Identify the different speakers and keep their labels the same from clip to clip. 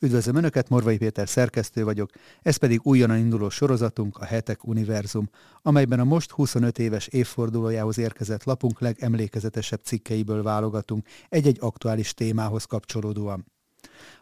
Speaker 1: Üdvözlöm Önöket, Morvai Péter szerkesztő vagyok, ez pedig újonnan induló sorozatunk, a Hetek Univerzum, amelyben a most 25 éves évfordulójához érkezett lapunk legemlékezetesebb cikkeiből válogatunk egy-egy aktuális témához kapcsolódóan.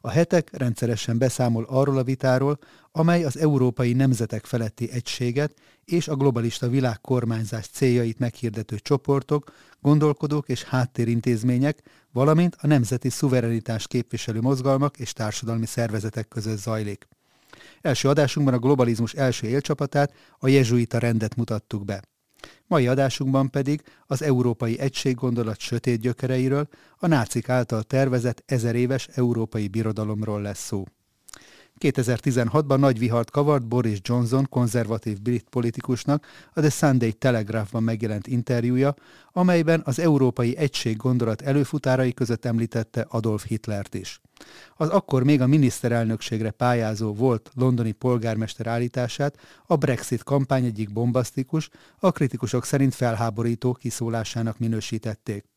Speaker 1: A hetek rendszeresen beszámol arról a vitáról, amely az európai nemzetek feletti egységet és a globalista világkormányzás céljait meghirdető csoportok, gondolkodók és háttérintézmények, valamint a nemzeti szuverenitás képviselő mozgalmak és társadalmi szervezetek között zajlik. Első adásunkban a globalizmus első élcsapatát, a jezsuita rendet mutattuk be. Mai adásunkban pedig az európai egységgondolat sötét gyökereiről, a nácik által tervezett ezer éves európai birodalomról lesz szó. 2016-ban nagy vihart kavart Boris Johnson konzervatív brit politikusnak a The Sunday Telegraphban megjelent interjúja, amelyben az európai egység gondolat előfutárai között említette Adolf Hitlert is. Az akkor még a miniszterelnökségre pályázó volt londoni polgármester állítását a Brexit kampány egyik bombasztikus, a kritikusok szerint felháborító kiszólásának minősítették.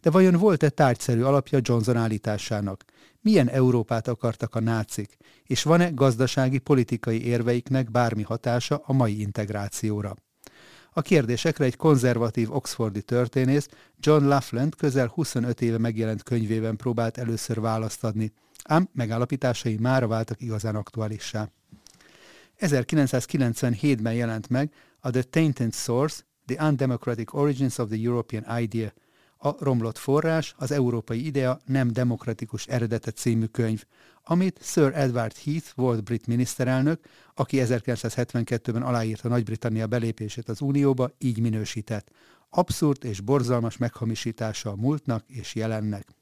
Speaker 1: De vajon volt-e tárgyszerű alapja Johnson állításának? Milyen Európát akartak a nácik? És van-e gazdasági politikai érveiknek bármi hatása a mai integrációra? A kérdésekre egy konzervatív oxfordi történész John Laughlin közel 25 éve megjelent könyvében próbált először választ adni, ám megállapításai mára váltak igazán aktuálissá. 1997-ben jelent meg a The Tainted Source, The Undemocratic Origins of the European Idea – a Romlott forrás, az európai idea nem demokratikus eredete című könyv, amit Sir Edward Heath volt brit miniszterelnök, aki 1972-ben aláírta Nagy-Britannia belépését az Unióba, így minősített. Abszurd és borzalmas meghamisítása a múltnak és jelennek.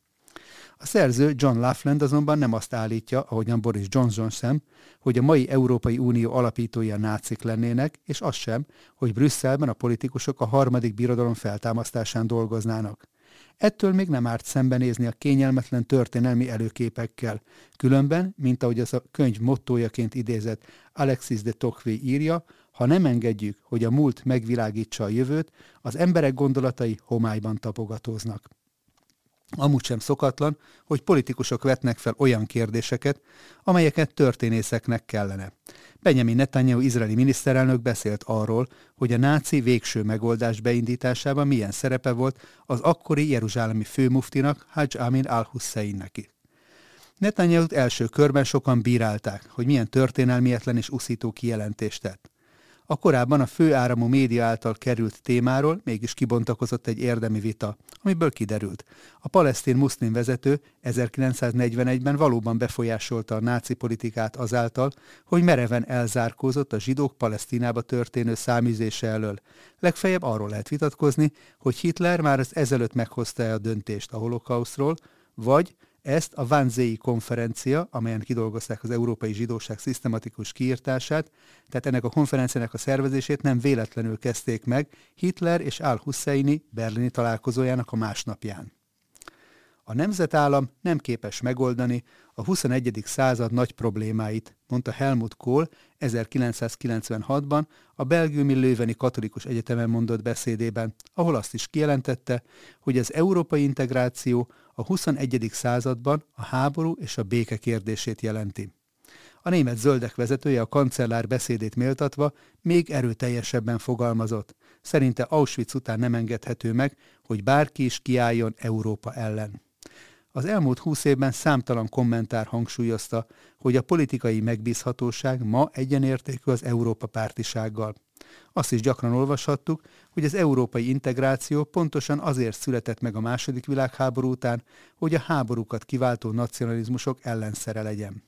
Speaker 1: A szerző John Laughlin azonban nem azt állítja, ahogyan Boris Johnson sem, hogy a mai Európai Unió alapítói a nácik lennének, és az sem, hogy Brüsszelben a politikusok a harmadik birodalom feltámasztásán dolgoznának. Ettől még nem árt szembenézni a kényelmetlen történelmi előképekkel. Különben, mint ahogy az a könyv mottójaként idézett Alexis de Tocqueville írja, ha nem engedjük, hogy a múlt megvilágítsa a jövőt, az emberek gondolatai homályban tapogatóznak. Amúgy sem szokatlan, hogy politikusok vetnek fel olyan kérdéseket, amelyeket történészeknek kellene. Benjamin Netanyahu izraeli miniszterelnök beszélt arról, hogy a náci végső megoldás beindításában milyen szerepe volt az akkori jeruzsálemi főmuftinak, Hajj Amin al-Husseinnek. Netanyahu első körben sokan bírálták, hogy milyen történelmietlen és uszító kijelentést tett. A korábban a főáramú média által került témáról mégis kibontakozott egy érdemi vita, amiből kiderült. A palesztin muszlim vezető 1941-ben valóban befolyásolta a náci politikát azáltal, hogy mereven elzárkózott a zsidók Palesztinába történő száműzése elől. Legfeljebb arról lehet vitatkozni, hogy Hitler már az ezelőtt meghozta-e a döntést a holokauszról, vagy ezt a Vanzéi konferencia, amelyen kidolgozták az európai zsidóság szisztematikus kiírtását, tehát ennek a konferenciának a szervezését nem véletlenül kezdték meg Hitler és Al-Husseini berlini találkozójának a másnapján. A nemzetállam nem képes megoldani a 21. század nagy problémáit, mondta Helmut Kohl 1996-ban a belgiumi Lőveni Katolikus Egyetemen mondott beszédében, ahol azt is kijelentette, hogy az európai integráció a 21. században a háború és a béke kérdését jelenti. A német zöldek vezetője a kancellár beszédét méltatva még erőteljesebben fogalmazott. Szerinte Auschwitz után nem engedhető meg, hogy bárki is kiálljon Európa ellen. Az elmúlt húsz évben számtalan kommentár hangsúlyozta, hogy a politikai megbízhatóság ma egyenértékű az Európa pártisággal. Azt is gyakran olvashattuk, hogy az európai integráció pontosan azért született meg a második világháború után, hogy a háborúkat kiváltó nacionalizmusok ellenszere legyen.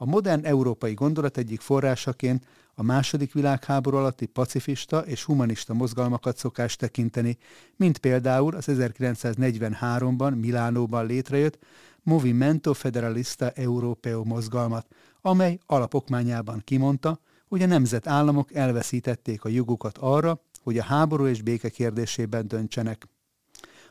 Speaker 1: A modern európai gondolat egyik forrásaként a második világháború alatti pacifista és humanista mozgalmakat szokás tekinteni, mint például az 1943-ban Milánóban létrejött Movimento Federalista Europeo mozgalmat, amely alapokmányában kimondta, hogy a nemzetállamok elveszítették a jogukat arra, hogy a háború és béke kérdésében döntsenek.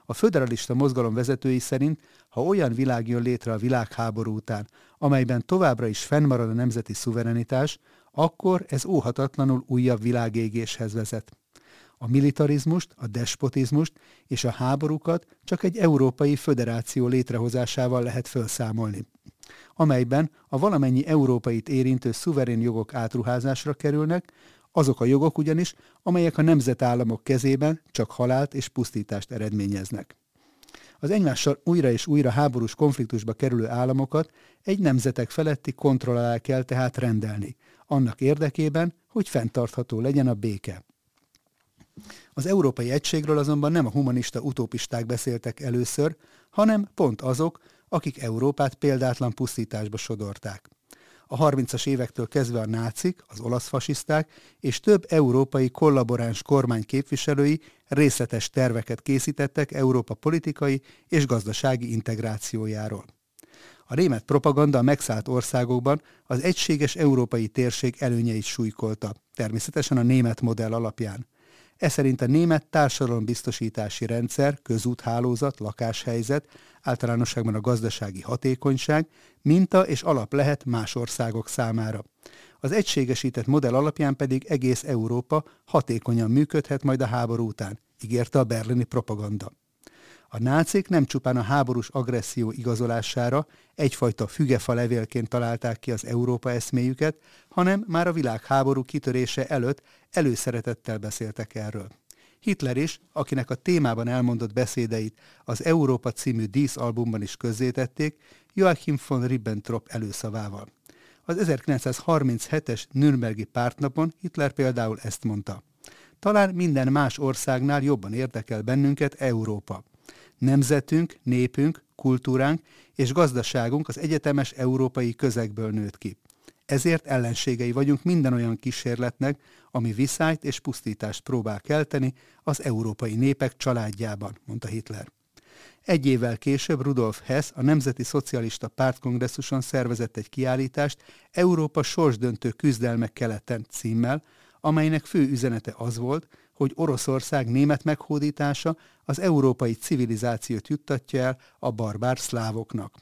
Speaker 1: A föderalista mozgalom vezetői szerint, ha olyan világ jön létre a világháború után, amelyben továbbra is fennmarad a nemzeti szuverenitás, akkor ez óhatatlanul újabb világégéshez vezet. A militarizmust, a despotizmust és a háborúkat csak egy európai föderáció létrehozásával lehet felszámolni. amelyben a valamennyi európait érintő szuverén jogok átruházásra kerülnek, azok a jogok ugyanis, amelyek a nemzetállamok kezében csak halált és pusztítást eredményeznek. Az egymással újra és újra háborús konfliktusba kerülő államokat egy nemzetek feletti kontroll alá kell tehát rendelni, annak érdekében, hogy fenntartható legyen a béke. Az európai egységről azonban nem a humanista utópisták beszéltek először, hanem pont azok, akik Európát példátlan pusztításba sodorták. A 30-as évektől kezdve a nácik, az olasz fasiszták és több európai kollaboráns kormány képviselői részletes terveket készítettek Európa politikai és gazdasági integrációjáról. A német propaganda a megszállt országokban az egységes európai térség előnyeit súlykolta, természetesen a német modell alapján. Ez szerint a német társadalombiztosítási rendszer, közúthálózat, lakáshelyzet, általánosságban a gazdasági hatékonyság, minta és alap lehet más országok számára. Az egységesített modell alapján pedig egész Európa hatékonyan működhet majd a háború után, ígérte a berlini propaganda. A nácik nem csupán a háborús agresszió igazolására egyfajta fügefa levélként találták ki az Európa eszméjüket, hanem már a világháború kitörése előtt előszeretettel beszéltek erről. Hitler is, akinek a témában elmondott beszédeit az Európa című díszalbumban is közzétették, Joachim von Ribbentrop előszavával. Az 1937-es Nürnbergi pártnapon Hitler például ezt mondta. Talán minden más országnál jobban érdekel bennünket Európa. Nemzetünk, népünk, kultúránk és gazdaságunk az egyetemes európai közegből nőtt ki. Ezért ellenségei vagyunk minden olyan kísérletnek, ami viszályt és pusztítást próbál kelteni az európai népek családjában, mondta Hitler. Egy évvel később Rudolf Hess a Nemzeti Szocialista Pártkongresszuson szervezett egy kiállítást Európa sorsdöntő küzdelmek keleten címmel, amelynek fő üzenete az volt, hogy Oroszország német meghódítása az európai civilizációt juttatja el a barbár szlávoknak.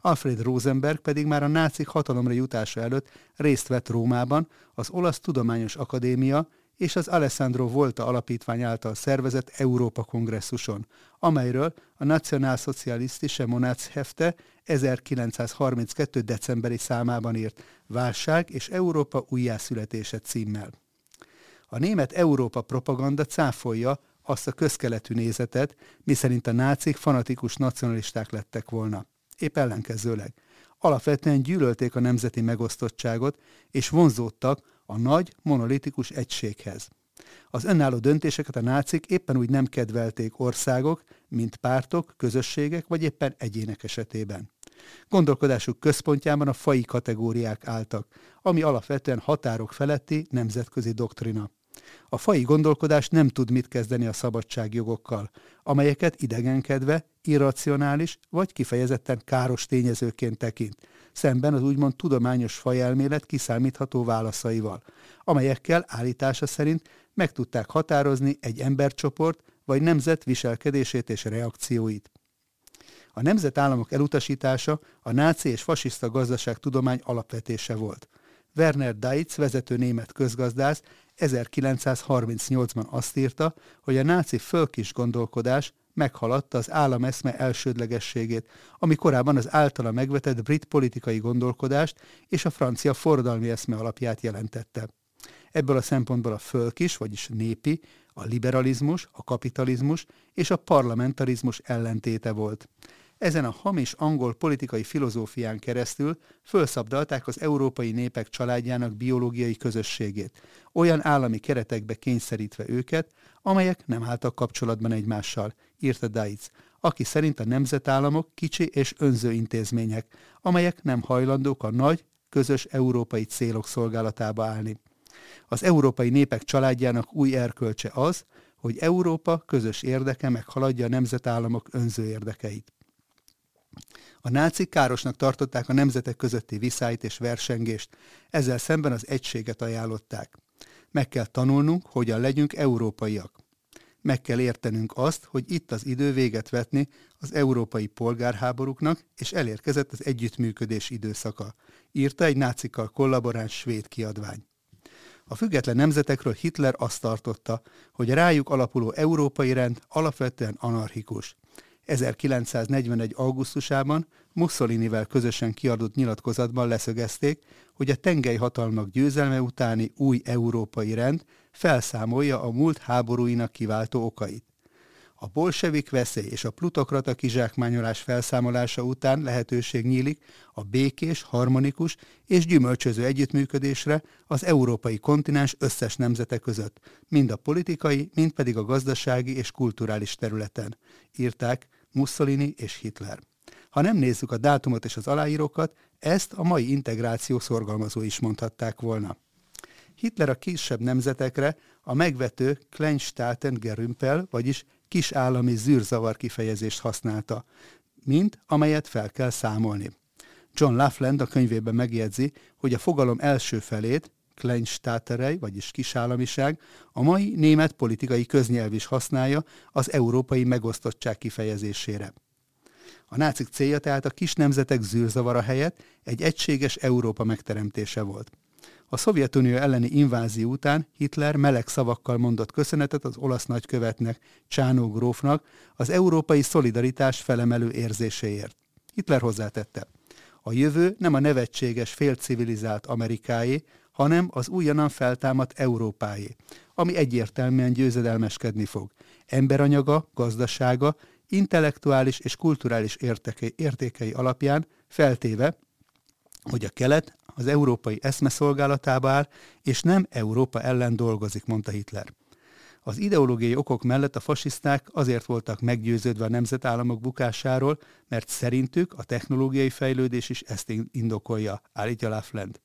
Speaker 1: Alfred Rosenberg pedig már a nácik hatalomra jutása előtt részt vett Rómában az Olasz Tudományos Akadémia és az Alessandro Volta alapítvány által szervezett Európa kongresszuson, amelyről a Nationalsozialistische Monatshefte 1932. decemberi számában írt Válság és Európa újjászületése címmel. A német Európa propaganda cáfolja azt a közkeletű nézetet, miszerint a nácik fanatikus nacionalisták lettek volna. Épp ellenkezőleg. Alapvetően gyűlölték a nemzeti megosztottságot, és vonzódtak a nagy, monolitikus egységhez. Az önálló döntéseket a nácik éppen úgy nem kedvelték országok, mint pártok, közösségek vagy éppen egyének esetében. Gondolkodásuk központjában a fai kategóriák álltak, ami alapvetően határok feletti nemzetközi doktrina. A fai gondolkodás nem tud mit kezdeni a szabadságjogokkal, amelyeket idegenkedve, irracionális vagy kifejezetten káros tényezőként tekint, szemben az úgymond tudományos fajelmélet kiszámítható válaszaival, amelyekkel állítása szerint meg tudták határozni egy embercsoport vagy nemzet viselkedését és reakcióit. A nemzetállamok elutasítása a náci és fasiszta gazdaságtudomány alapvetése volt. Werner Deitz vezető német közgazdász 1938-ban azt írta, hogy a náci fölkis gondolkodás meghaladta az állameszme elsődlegességét, ami korábban az általa megvetett brit politikai gondolkodást és a francia forradalmi eszme alapját jelentette. Ebből a szempontból a fölkis, vagyis népi, a liberalizmus, a kapitalizmus és a parlamentarizmus ellentéte volt. Ezen a hamis angol politikai filozófián keresztül fölszabdalták az európai népek családjának biológiai közösségét, olyan állami keretekbe kényszerítve őket, amelyek nem álltak kapcsolatban egymással, írta Deitz, aki szerint a nemzetállamok kicsi és önző intézmények, amelyek nem hajlandók a nagy, közös európai célok szolgálatába állni. Az európai népek családjának új erkölcse az, hogy Európa közös érdeke meghaladja a nemzetállamok önző érdekeit. A nácik károsnak tartották a nemzetek közötti viszályt és versengést, ezzel szemben az egységet ajánlották. Meg kell tanulnunk, hogyan legyünk európaiak. Meg kell értenünk azt, hogy itt az idő véget vetni az európai polgárháborúknak, és elérkezett az együttműködés időszaka, írta egy nácikkal kollaboráns svéd kiadvány. A független nemzetekről Hitler azt tartotta, hogy rájuk alapuló európai rend alapvetően anarchikus. 1941. augusztusában Mussolinivel közösen kiadott nyilatkozatban leszögezték, hogy a tengely hatalmak győzelme utáni új európai rend felszámolja a múlt háborúinak kiváltó okait. A bolsevik veszély és a plutokrata kizsákmányolás felszámolása után lehetőség nyílik a békés, harmonikus és gyümölcsöző együttműködésre az európai kontinens összes nemzete között, mind a politikai, mind pedig a gazdasági és kulturális területen, írták Mussolini és Hitler. Ha nem nézzük a dátumot és az aláírókat, ezt a mai integráció szorgalmazó is mondhatták volna. Hitler a kisebb nemzetekre a megvető Kleinstaaten Gerümpel, vagyis kisállami zűrzavar kifejezést használta, mint amelyet fel kell számolni. John Laughlin a könyvében megjegyzi, hogy a fogalom első felét, Kleinstaaterei, vagyis kisállamiság, a mai német politikai köznyelv is használja az európai megosztottság kifejezésére. A nácik célja tehát a kis nemzetek zűrzavara helyett egy egységes Európa megteremtése volt. A Szovjetunió elleni invázió után Hitler meleg szavakkal mondott köszönetet az olasz nagykövetnek, Csánó grófnak az európai szolidaritás felemelő érzéséért. Hitler hozzátette, a jövő nem a nevetséges, félcivilizált Amerikáé, hanem az újonnan feltámadt Európáé, ami egyértelműen győzedelmeskedni fog. Emberanyaga, gazdasága, intellektuális és kulturális értékei, értékei alapján feltéve, hogy a kelet az európai eszmeszolgálatába áll, és nem Európa ellen dolgozik, mondta Hitler. Az ideológiai okok mellett a fasiszták azért voltak meggyőződve a nemzetállamok bukásáról, mert szerintük a technológiai fejlődés is ezt indokolja, állítja Lafland.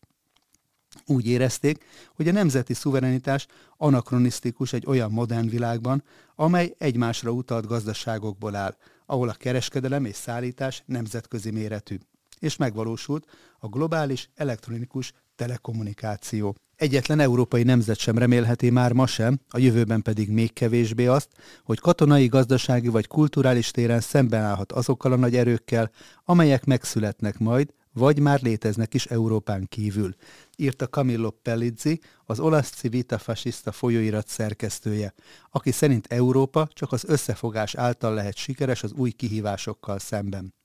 Speaker 1: Úgy érezték, hogy a nemzeti szuverenitás anakronisztikus egy olyan modern világban, amely egymásra utalt gazdaságokból áll, ahol a kereskedelem és szállítás nemzetközi méretű és megvalósult a globális elektronikus telekommunikáció. Egyetlen európai nemzet sem remélheti már ma sem, a jövőben pedig még kevésbé azt, hogy katonai, gazdasági vagy kulturális téren szemben állhat azokkal a nagy erőkkel, amelyek megszületnek majd, vagy már léteznek is Európán kívül, írta Camillo Pellizzi, az olasz Civita Fascista folyóirat szerkesztője, aki szerint Európa csak az összefogás által lehet sikeres az új kihívásokkal szemben.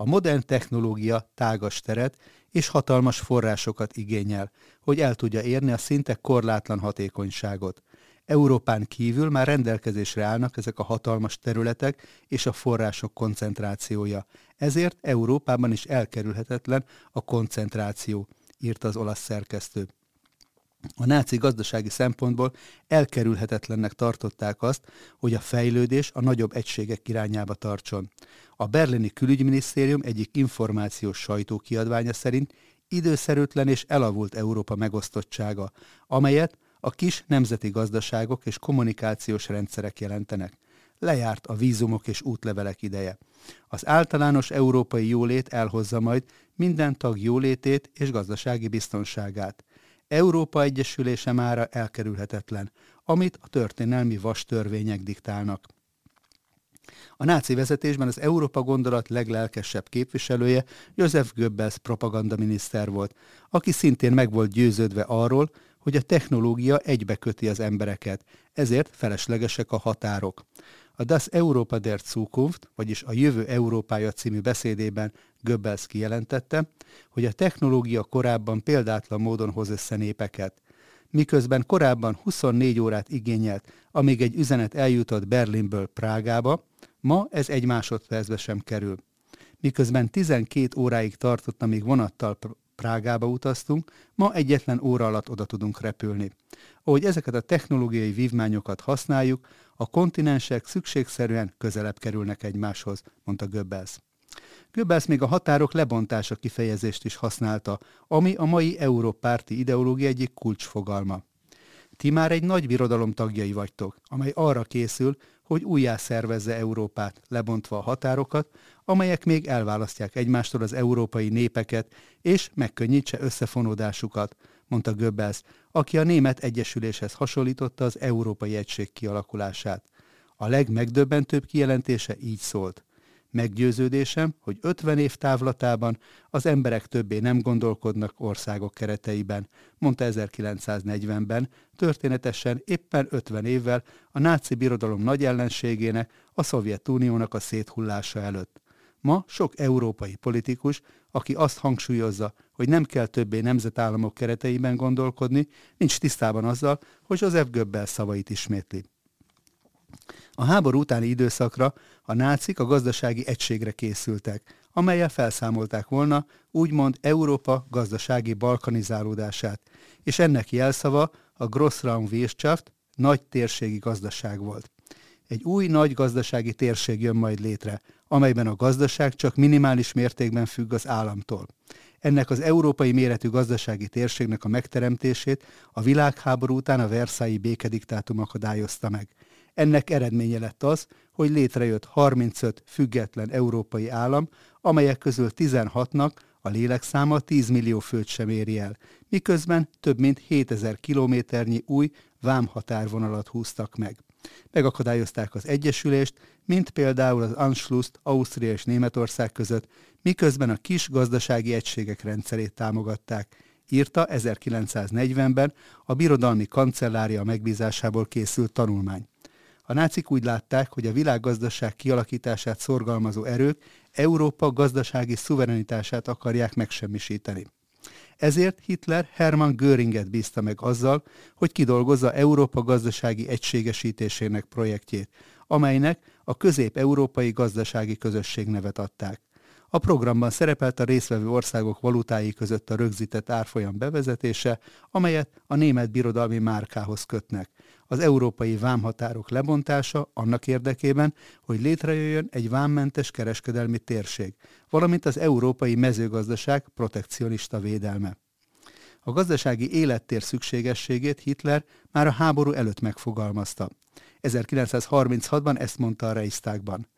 Speaker 1: A modern technológia tágas teret és hatalmas forrásokat igényel, hogy el tudja érni a szinte korlátlan hatékonyságot. Európán kívül már rendelkezésre állnak ezek a hatalmas területek és a források koncentrációja. Ezért Európában is elkerülhetetlen a koncentráció, írta az olasz szerkesztő. A náci gazdasági szempontból elkerülhetetlennek tartották azt, hogy a fejlődés a nagyobb egységek irányába tartson. A berlini külügyminisztérium egyik információs sajtókiadványa szerint időszerűtlen és elavult Európa megosztottsága, amelyet a kis nemzeti gazdaságok és kommunikációs rendszerek jelentenek. Lejárt a vízumok és útlevelek ideje. Az általános európai jólét elhozza majd minden tag jólétét és gazdasági biztonságát. Európa Egyesülése mára elkerülhetetlen, amit a történelmi vas törvények diktálnak. A náci vezetésben az Európa gondolat leglelkesebb képviselője József Goebbels propagandaminiszter volt, aki szintén meg volt győződve arról, hogy a technológia egybeköti az embereket, ezért feleslegesek a határok. A Das Europa der Zukunft, vagyis a Jövő Európája című beszédében Goebbels kijelentette, hogy a technológia korábban példátlan módon hoz össze népeket. Miközben korábban 24 órát igényelt, amíg egy üzenet eljutott Berlinből Prágába, ma ez egy másodpercbe sem kerül. Miközben 12 óráig tartott, amíg vonattal Prágába utaztunk, ma egyetlen óra alatt oda tudunk repülni. Ahogy ezeket a technológiai vívmányokat használjuk, a kontinensek szükségszerűen közelebb kerülnek egymáshoz, mondta Goebbels. Goebbels még a határok lebontása kifejezést is használta, ami a mai európárti ideológia egyik kulcsfogalma. Ti már egy nagy birodalom tagjai vagytok, amely arra készül, hogy újjá szervezze Európát, lebontva a határokat, amelyek még elválasztják egymástól az európai népeket, és megkönnyítse összefonódásukat, mondta Goebbels, aki a német egyesüléshez hasonlította az európai egység kialakulását. A legmegdöbbentőbb kijelentése így szólt. Meggyőződésem, hogy 50 év távlatában az emberek többé nem gondolkodnak országok kereteiben, mondta 1940-ben, történetesen éppen 50 évvel a náci birodalom nagy ellenségének, a Szovjetuniónak a széthullása előtt. Ma sok európai politikus, aki azt hangsúlyozza, hogy nem kell többé nemzetállamok kereteiben gondolkodni, nincs tisztában azzal, hogy Joseph Goebbels szavait ismétli. A háború utáni időszakra a nácik a gazdasági egységre készültek, amelyel felszámolták volna úgymond Európa gazdasági balkanizálódását, és ennek jelszava a Grossraumwirtschaft, nagy térségi gazdaság volt. Egy új nagy gazdasági térség jön majd létre, amelyben a gazdaság csak minimális mértékben függ az államtól. Ennek az európai méretű gazdasági térségnek a megteremtését a világháború után a Versailles békediktátum akadályozta meg. Ennek eredménye lett az, hogy létrejött 35 független európai állam, amelyek közül 16-nak a lélekszáma 10 millió főt sem éri el, miközben több mint 7000 kilométernyi új vámhatárvonalat húztak meg. Megakadályozták az egyesülést, mint például az Anschlusst Ausztria és Németország között, miközben a kis gazdasági egységek rendszerét támogatták, írta 1940-ben a birodalmi kancellária megbízásából készült tanulmány. A nácik úgy látták, hogy a világgazdaság kialakítását szorgalmazó erők Európa gazdasági szuverenitását akarják megsemmisíteni. Ezért Hitler Hermann Göringet bízta meg azzal, hogy kidolgozza Európa gazdasági egységesítésének projektjét, amelynek a közép-európai gazdasági közösség nevet adták. A programban szerepelt a részvevő országok valutái között a rögzített árfolyam bevezetése, amelyet a német birodalmi márkához kötnek. Az európai vámhatárok lebontása annak érdekében, hogy létrejöjjön egy vámmentes kereskedelmi térség, valamint az európai mezőgazdaság protekcionista védelme. A gazdasági élettér szükségességét Hitler már a háború előtt megfogalmazta. 1936-ban ezt mondta a Reichstagban.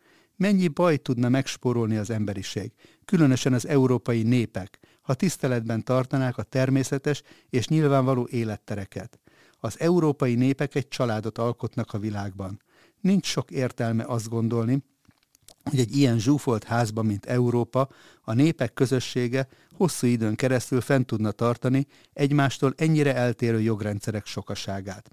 Speaker 1: Mennyi baj tudna megspórolni az emberiség, különösen az európai népek, ha tiszteletben tartanák a természetes és nyilvánvaló élettereket. Az európai népek egy családot alkotnak a világban. Nincs sok értelme azt gondolni, hogy egy ilyen zsúfolt házban, mint Európa, a népek közössége hosszú időn keresztül fent tudna tartani egymástól ennyire eltérő jogrendszerek sokaságát.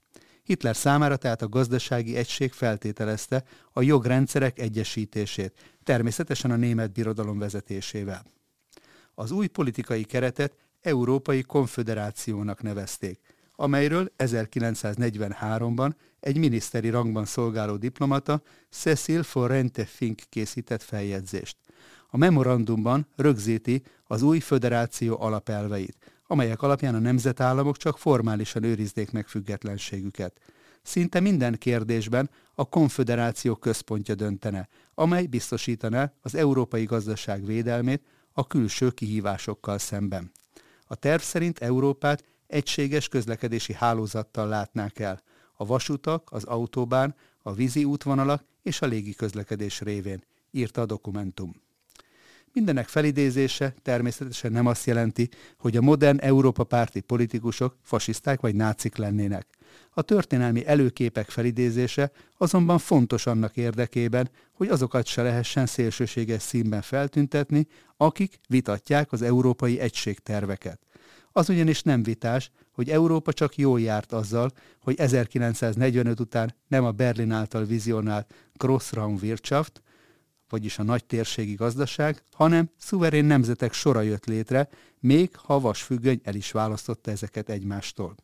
Speaker 1: Hitler számára tehát a gazdasági egység feltételezte a jogrendszerek egyesítését, természetesen a német birodalom vezetésével. Az új politikai keretet Európai Konföderációnak nevezték, amelyről 1943-ban egy miniszteri rangban szolgáló diplomata Cecil Forente Fink készített feljegyzést. A memorandumban rögzíti az új föderáció alapelveit, amelyek alapján a nemzetállamok csak formálisan őrizték meg függetlenségüket. Szinte minden kérdésben a konföderáció központja döntene, amely biztosítaná az európai gazdaság védelmét a külső kihívásokkal szemben. A terv szerint Európát egységes közlekedési hálózattal látnák el, a vasutak, az autóbán, a vízi útvonalak és a légi közlekedés révén, írta a dokumentum. Mindenek felidézése természetesen nem azt jelenti, hogy a modern Európa párti politikusok fasiszták vagy nácik lennének. A történelmi előképek felidézése azonban fontos annak érdekében, hogy azokat se lehessen szélsőséges színben feltüntetni, akik vitatják az európai egységterveket. Az ugyanis nem vitás, hogy Európa csak jól járt azzal, hogy 1945 után nem a Berlin által vizionált Grossraumwirtschaft, vagyis a nagy térségi gazdaság, hanem szuverén nemzetek sora jött létre, még ha vasfüggöny el is választotta ezeket egymástól.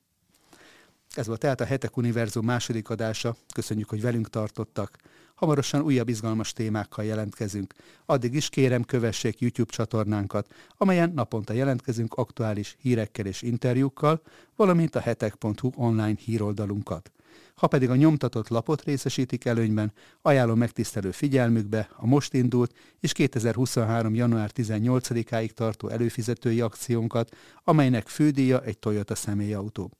Speaker 1: Ez volt tehát a Hetek Univerzum második adása. Köszönjük, hogy velünk tartottak. Hamarosan újabb izgalmas témákkal jelentkezünk. Addig is kérem, kövessék YouTube csatornánkat, amelyen naponta jelentkezünk aktuális hírekkel és interjúkkal, valamint a hetek.hu online híroldalunkat. Ha pedig a nyomtatott lapot részesítik előnyben, ajánlom megtisztelő figyelmükbe a most indult és 2023. január 18-áig tartó előfizetői akciónkat, amelynek fődíja egy Toyota személyautó.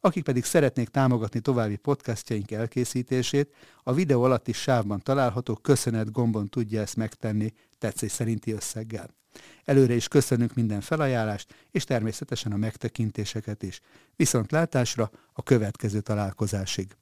Speaker 1: Akik pedig szeretnék támogatni további podcastjaink elkészítését, a videó alatti sávban található köszönet gombon tudja ezt megtenni tetszés szerinti összeggel. Előre is köszönünk minden felajánlást, és természetesen a megtekintéseket is. Viszont látásra a következő találkozásig.